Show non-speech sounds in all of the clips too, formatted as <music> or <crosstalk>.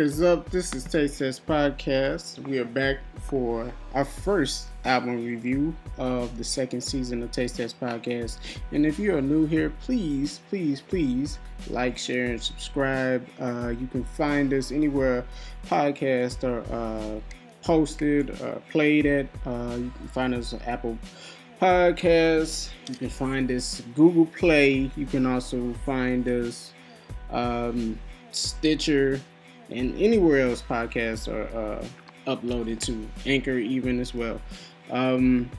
What is up? This is Taste Test Podcast. We are back for our first album review of the second season of Taste Test Podcast. And if you are new here, please, please, please like, share, and subscribe. Uh, you can find us anywhere podcasts are uh, posted, uh, played at. Uh, you can find us on Apple Podcasts. You can find us Google Play. You can also find us um, Stitcher and anywhere else podcasts are uh, uploaded to Anchor even as well. Um,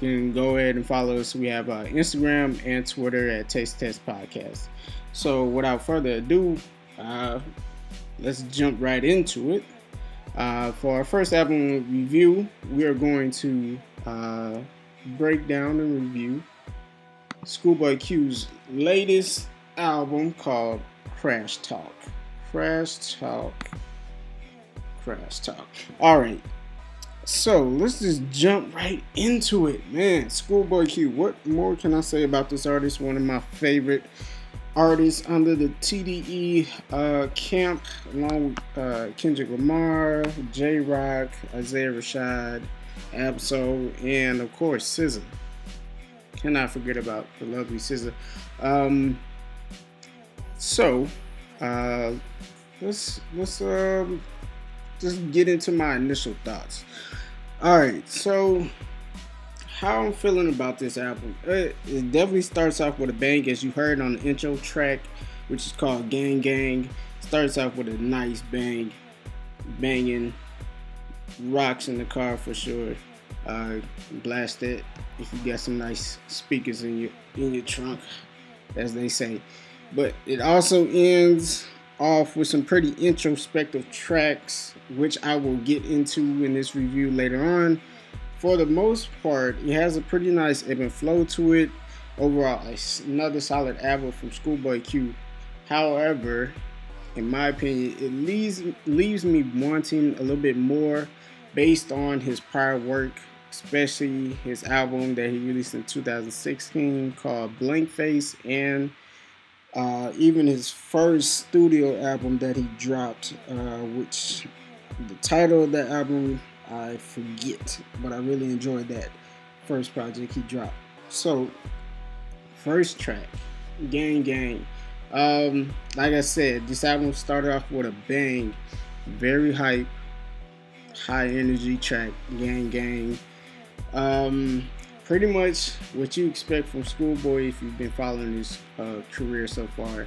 you can go ahead and follow us. We have uh, Instagram and Twitter at Taste Test Podcast. So without further ado, uh, let's jump right into it. Uh, for our first album review, we are going to uh, break down and review Schoolboy Q's latest album called Crash Talk. Crash Talk. Crash Talk. All right. So let's just jump right into it, man. Schoolboy Q. What more can I say about this artist? One of my favorite artists under the TDE uh, camp, along with uh, Kendrick Lamar, Jay Rock, Isaiah Rashad, Ab-Soul, and of course SZA. Cannot forget about the lovely SZA. Um, so, uh, let's let's um, just get into my initial thoughts. All right, so how I'm feeling about this album. It, it definitely starts off with a bang, as you heard on the intro track, which is called Gang Gang. Starts off with a nice bang, banging, rocks in the car for sure. Uh, blast it if you got some nice speakers in your in your trunk, as they say. But it also ends off with some pretty introspective tracks, which I will get into in this review later on. For the most part, it has a pretty nice ebb and flow to it. Overall, another solid album from Schoolboy Q. However, in my opinion, it leaves leaves me wanting a little bit more based on his prior work, especially his album that he released in 2016 called Blank Face and uh, even his first studio album that he dropped, uh, which the title of that album I forget, but I really enjoyed that first project he dropped. So, first track, Gang Gang. Um, like I said, this album started off with a bang, very hype, high energy track, Gang Gang. Um, pretty much what you expect from Schoolboy if you've been following his uh, career so far.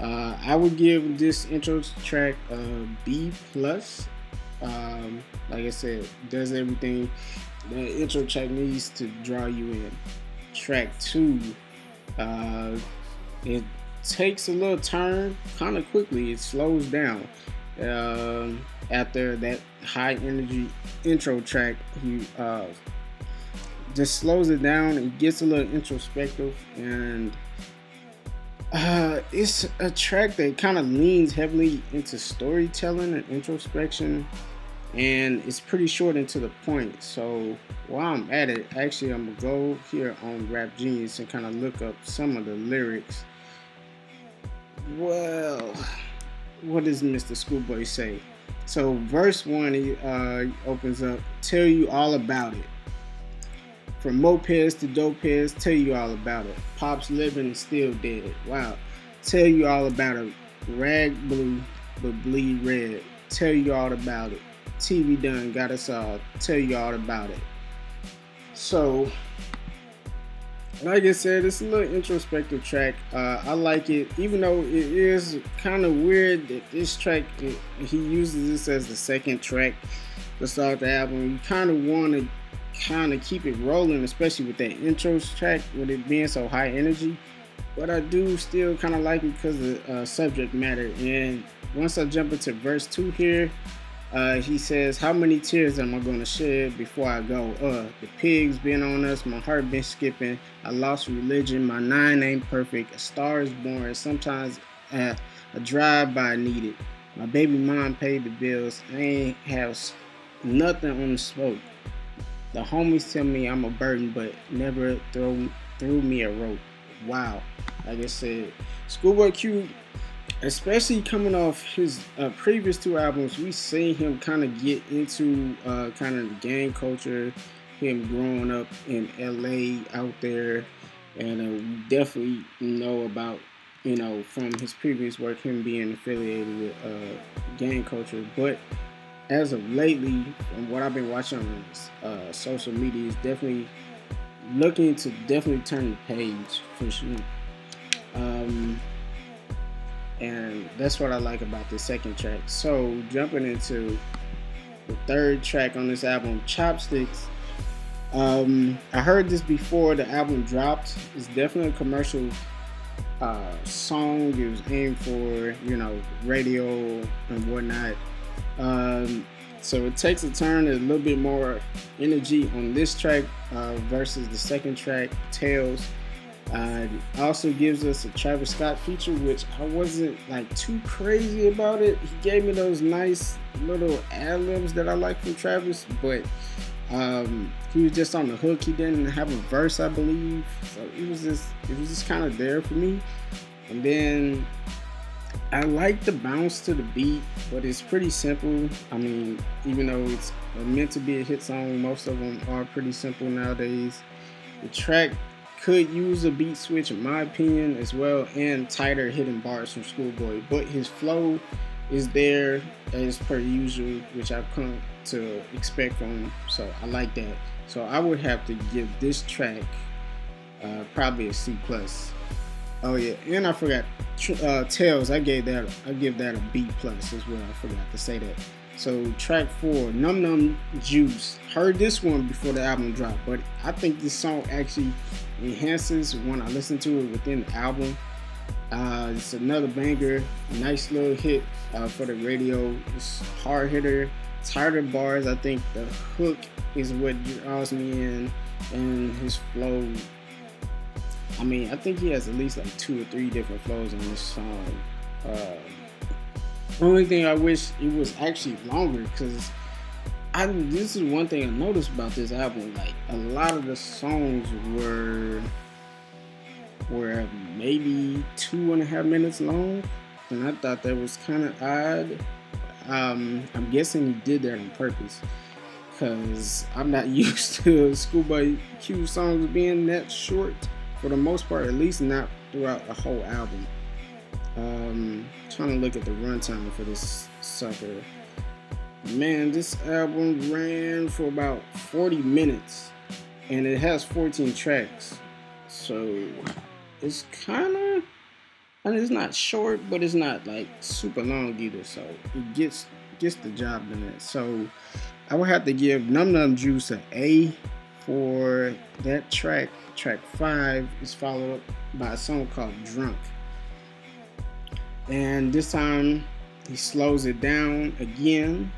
Uh, I would give this intro track a B plus. Um, like I said, does everything the intro track needs to draw you in. Track two, uh, it takes a little turn kind of quickly. It slows down um, after that high energy intro track. He uh, just slows it down. It gets a little introspective, and uh, it's a track that kind of leans heavily into storytelling and introspection, and it's pretty short and to the point. So while I'm at it, actually, I'm gonna go here on Rap Genius and kind of look up some of the lyrics. Well, what does Mr. Schoolboy say? So verse one, he uh, opens up, tell you all about it. From mopeds to dopeds, tell you all about it. Pops living still dead. Wow. Tell you all about it. Rag blue, but bleed red. Tell you all about it. TV done got us all. Tell you all about it. So, like I said, it's a little introspective track. Uh, I like it, even though it is kind of weird that this track it, he uses this as the second track to start the album. You kind of want to kind of keep it rolling, especially with that intro track, with it being so high energy. But I do still kind of like it because of the uh, subject matter. And once I jump into verse two here, uh, he says, How many tears am I going to shed before I go? Uh, the pigs been on us, my heart been skipping. I lost religion, my nine ain't perfect. A star is born, sometimes uh, a drive by needed. My baby mom paid the bills. I ain't have nothing on the smoke. The homies tell me I'm a burden, but never throw threw me a rope. Wow. Like I said, Schoolboy Q especially coming off his uh, previous two albums, we seen him kind of get into uh, kind of gang culture, him growing up in LA out there, and uh, we definitely know about you know from his previous work him being affiliated with uh, gang culture. But as of lately, from what I've been watching on uh, social media, is definitely looking to definitely turn the page for sure. Um, and that's what I like about the second track. So jumping into the third track on this album, Chopsticks. Um, I heard this before the album dropped. It's definitely a commercial uh, song. It was aimed for you know radio and whatnot. Um, so it takes a turn, a little bit more energy on this track uh, versus the second track, Tales. Uh, also gives us a Travis Scott feature, which I wasn't like too crazy about it. He gave me those nice little ad libs that I like from Travis, but um, he was just on the hook. He didn't have a verse, I believe. So it was just it was just kind of there for me. And then I like the bounce to the beat, but it's pretty simple. I mean, even though it's meant to be a hit song, most of them are pretty simple nowadays. The track could use a beat switch, in my opinion, as well, and tighter hidden bars from Schoolboy. But his flow is there as per usual, which I've come to expect from him. So I like that. So I would have to give this track uh, probably a C plus. Oh yeah, and I forgot uh, Tales. I gave that I give that a B plus as well. I forgot to say that. So track four, Num Num Juice. Heard this one before the album dropped, but I think this song actually enhances when I listen to it within the album. Uh, it's another banger, nice little hit uh, for the radio. It's hard hitter, tighter bars. I think the hook is what draws me in, and his flow. I mean, I think he has at least like two or three different flows on this song. Uh, only thing I wish it was actually longer because I this is one thing I noticed about this album. Like a lot of the songs were were maybe two and a half minutes long, and I thought that was kind of odd. Um, I'm guessing he did that on purpose because I'm not <laughs> used to Schoolboy Q songs being that short for the most part, at least not throughout the whole album. Um, trying to look at the runtime for this sucker. Man, this album ran for about 40 minutes and it has 14 tracks. So it's kind of, and it's not short, but it's not like super long either. So it gets gets the job done. So I would have to give Num Num Juice an A for that track. Track five is followed up by a song called Drunk. And this time he slows it down again.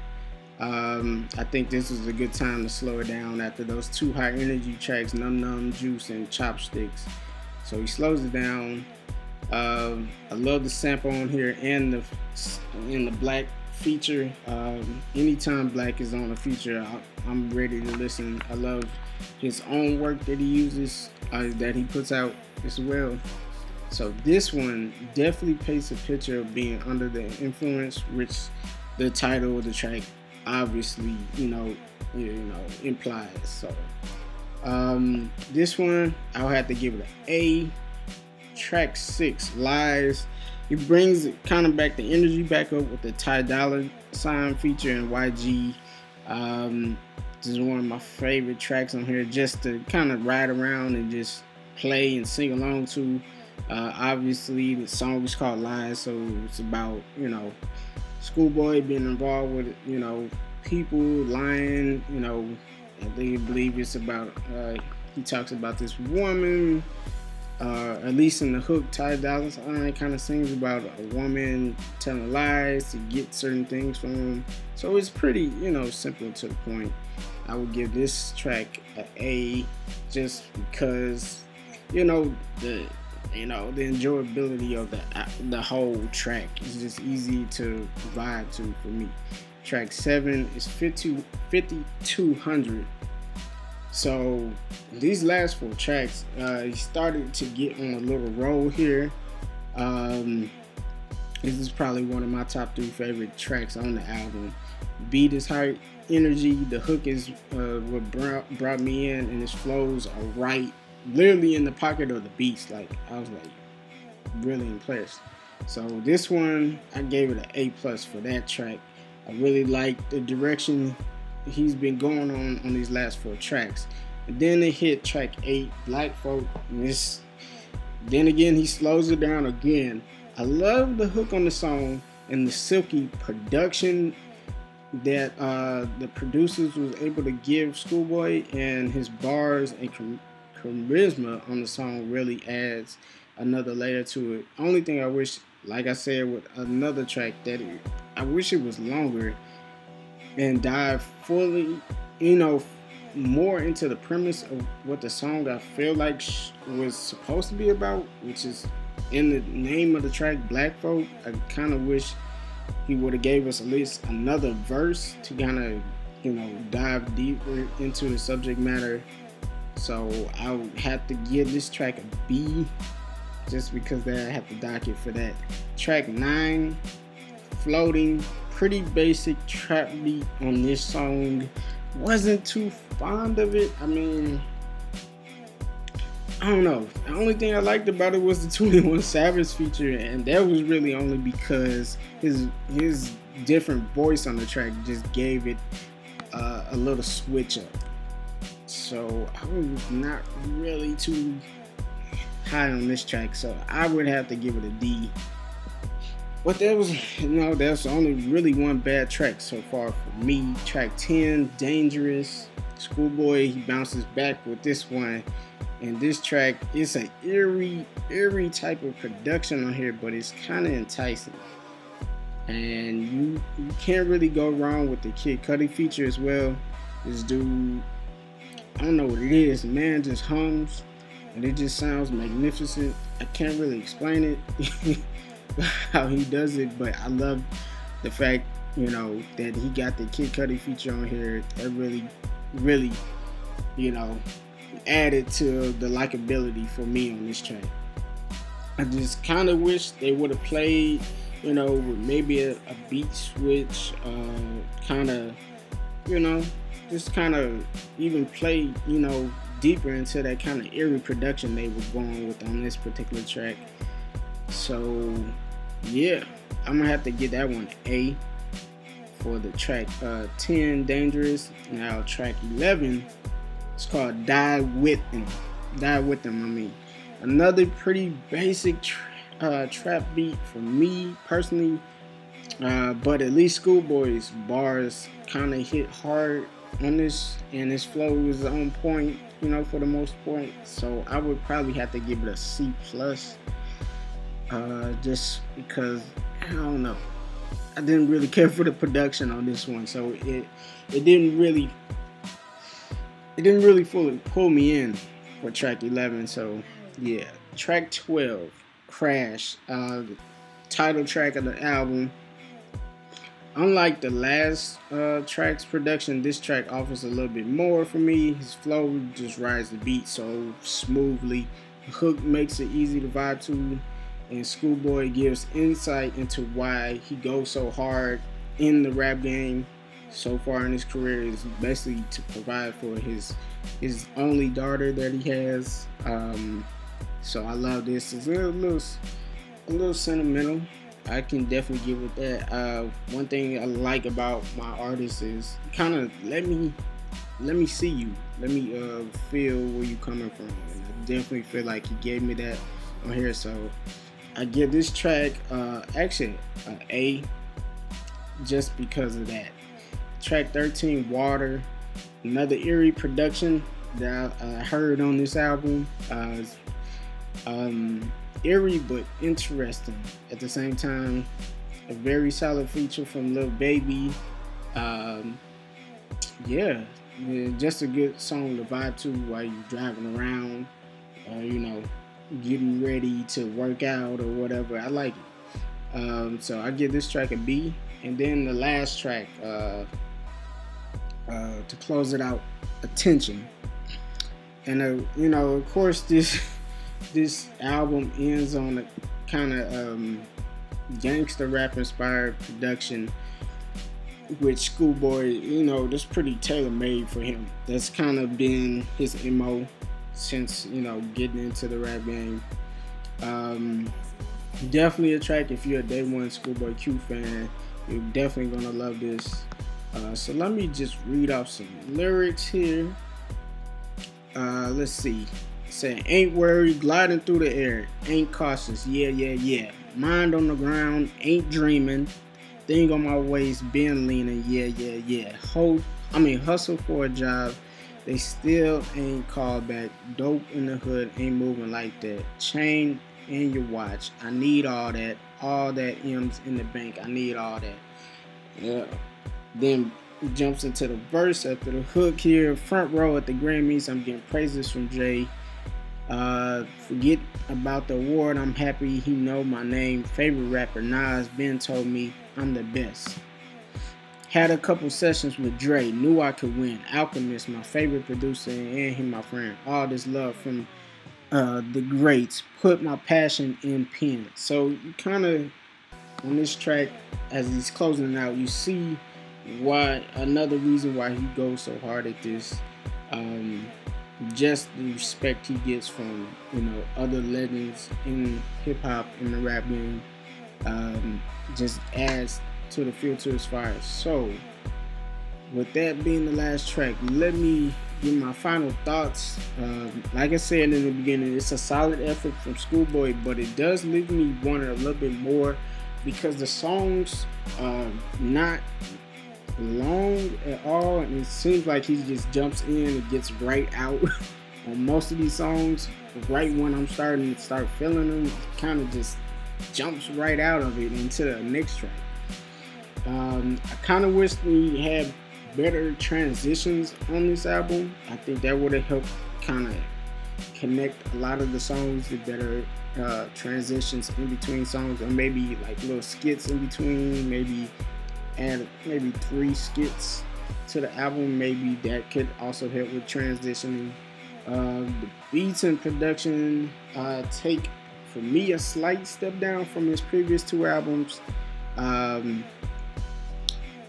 Um, I think this is a good time to slow it down after those two high energy tracks, Num Num Juice and Chopsticks. So he slows it down. Um, I love the sample on here and the in the 6LACK feature. Um, anytime 6LACK is on a feature, I, am ready to listen. I love his own work that he uses, uh, that he puts out as well. So this one definitely paints a picture of being under the influence, which the title of the track obviously, you know, you know, implies. So um, this one I'll have to give it an A. Track six, Lies. It brings kind of back the energy back up with the Ty Dolla Sign feature and YG. Um, this is one of my favorite tracks on here, just to kind of ride around and just play and sing along to. Uh, obviously, the song is called Lies, so it's about you know schoolboy being involved with you know people lying. You know, they believe it's about. Uh, he talks about this woman. Uh, at least in the hook, Ty Dolla Sign kind of sings about a woman telling lies to get certain things from him. So it's pretty, you know, simple to the point. I would give this track a A, just because, you know, the you know the enjoyability of the the whole track is just easy to vibe to for me. Track seven is 50, 5200. So these last four tracks, uh, he started to get on a little roll here. Um, this is probably one of my top three favorite tracks on the album. Beat is high energy. The hook is uh, what brought, brought me in, and his flows are right, literally in the pocket of the beats. Like I was like really impressed. So this one, I gave it an A plus for that track. I really like the direction he's been going on on these last four tracks. And then they hit track eight, Black Folk. This, then again, he slows it down again. I love the hook on the song and the silky production that uh, the producers was able to give Schoolboy and his bars and charisma on the song really adds another layer to it. Only thing I wish, like I said, with another track that it, I wish it was longer and dive fully, you know, more into the premise of what the song I feel like was supposed to be about, which is in the name of the track, Black Folk. I kind of wish he would have gave us at least another verse to kind of, you know, dive deeper into the subject matter. So I would have to give this track a B, just because that I have to dock it for that. Track nine, floating pretty basic trap beat on this song. Wasn't too fond of it. I mean, I don't know. The only thing I liked about it was the <laughs> 21 Savage feature, and that was really only because his his different voice on the track just gave it uh, a little switch up. So I was not really too high on this track, so I would have to give it a D. But there was, you know, there's only really one bad track so far for me. Track 10, Dangerous. Schoolboy, he bounces back with this one. And this track is an eerie, eerie type of production on here, but it's kind of enticing. And you you can't really go wrong with the Kid Cudi feature as well. This dude, I don't know what it is, man just hums and it just sounds magnificent. I can't really explain it. <laughs> <laughs> how he does it, but I love the fact, you know, that he got the Kid Cudi feature on here. That really, really, you know, added to the likability for me on this track. I just kind of wish they would have played, you know, with maybe a, a beat switch, uh, kind of, you know, just kind of even play, you know, deeper into that kind of eerie production they were going with on this particular track. So yeah, I'm gonna have to get that one A for the track uh, 10 Dangerous. Now track 11 it's called Die With Them. Die With Them, I mean. Another pretty basic tra- uh, trap beat for me personally. Uh, but at least Schoolboy's bars kind of hit hard on this, and his flow was on point, you know, for the most part. So I would probably have to give it a C plus uh, just because I don't know. I didn't really care for the production on this one, so it it didn't really it didn't really fully pull me in for track 11. So yeah, track 12, Crash, uh, title track of the album. Unlike the last uh, track's production, this track offers a little bit more for me. His flow just rides the beat so smoothly. The hook makes it easy to vibe to and Schoolboy gives insight into why he goes so hard in the rap game so far in his career is basically to provide for his his only daughter that he has. Um, so I love this. It's a little, little, a little sentimental. I can definitely get with that. Uh, one thing I like about my artist is kind of let me let me see you. Let me uh, feel where you coming from. And I definitely feel like he gave me that on here. So I give this track uh, actually uh, A just because of that. Track 13, Water, another eerie production that I, heard on this album. Uh, um, eerie but interesting at the same time. A very solid feature from Lil Baby. Um, yeah, just a good song to vibe to while you're driving around, or you know, getting ready to work out or whatever. I like it. Um, so I give this track a B, and then the last track uh, uh, to close it out, Attention. And uh, you know, of course, this <laughs> this album ends on a kind of um, gangster rap inspired production with Schoolboy, you know, that's pretty tailor made for him. That's kind of been his MO since, you know, getting into the rap game. Um, definitely a track if you're a day one Schoolboy Q fan. You're definitely gonna love this. Uh, so let me just read off some lyrics here. Uh, let's see. Saying, ain't worried, gliding through the air, ain't cautious, yeah, yeah, yeah. Mind on the ground, ain't dreaming, thing on my waist, been leaning, yeah, yeah, yeah. Hold, I mean, hustle for a job, they still ain't called back. Dope in the hood, ain't moving like that. Chain in your watch, I need all that. All that M's in the bank, I need all that. Yeah. Then he jumps into the verse after the hook here. Front row at the Grammys, I'm getting praises from Jay. Uh, forget about the award. I'm happy he know my name. Favorite rapper Nas. Ben told me I'm the best. Had a couple sessions with Dre. Knew I could win. Alchemist, my favorite producer, and he my friend. All this love from uh, the greats. Put my passion in pen. So you kind of on this track, as he's closing out, you see why another reason why he goes so hard at this. Um, just the respect he gets from you know other legends in hip hop in the rap game um, just adds to the as far as so. With that being the last track, let me give my final thoughts. Um, like I said in the beginning, it's a solid effort from Schoolboy, but it does leave me wanting a little bit more because the songs are not long at all, and it seems like he just jumps in and gets right out <laughs> on most of these songs. Right when I'm starting to start feeling them, kind of just jumps right out of it into the next track. Um, I kind of wish we had better transitions on this album. I think that would have helped kind of connect a lot of the songs with better uh, transitions in between songs, or maybe like little skits in between, maybe add maybe three skits to the album. Maybe that could also help with transitioning. Uh, the beats and production uh, take for me a slight step down from his previous two albums. Um,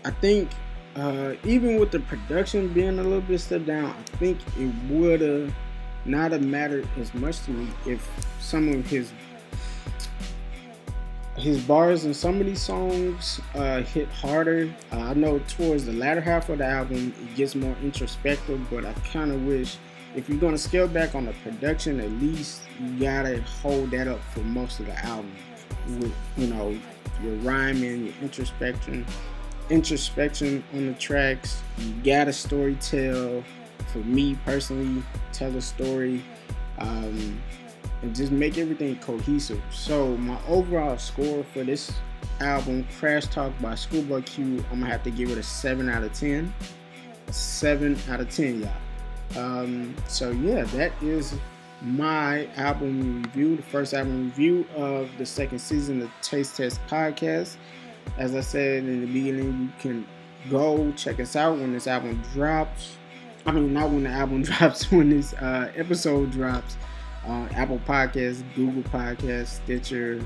I think uh, even with the production being a little bit step down, I think it would have not have mattered as much to me if some of his his bars in some of these songs uh, hit harder. Uh, I know towards the latter half of the album it gets more introspective, but I kind of wish if you're gonna scale back on the production, at least you gotta hold that up for most of the album. With you know your rhyming, your introspection, introspection on the tracks. You gotta story tell. For me personally, tell a story. Um, and just make everything cohesive. So my overall score for this album, Crash Talk by Schoolboy Q, I'm gonna have to give it a seven out of ten. Seven out of ten, y'all. Um, so yeah, that is my album review, the first album review of the second season of Taste Test Podcast. As I said in the beginning, you can go check us out when this album drops. I mean, not when the album <laughs> drops, when this uh, episode drops on Apple Podcasts, Google Podcasts, Stitcher,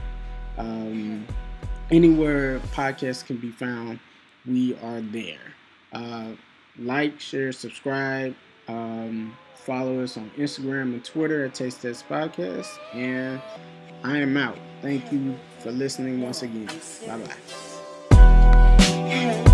um, anywhere podcasts can be found. we are there. Uh, like, share, subscribe. Um, follow us on Instagram and Twitter at Taste Test Podcast. And I am out. Thank you for listening once again. Bye bye. 嗯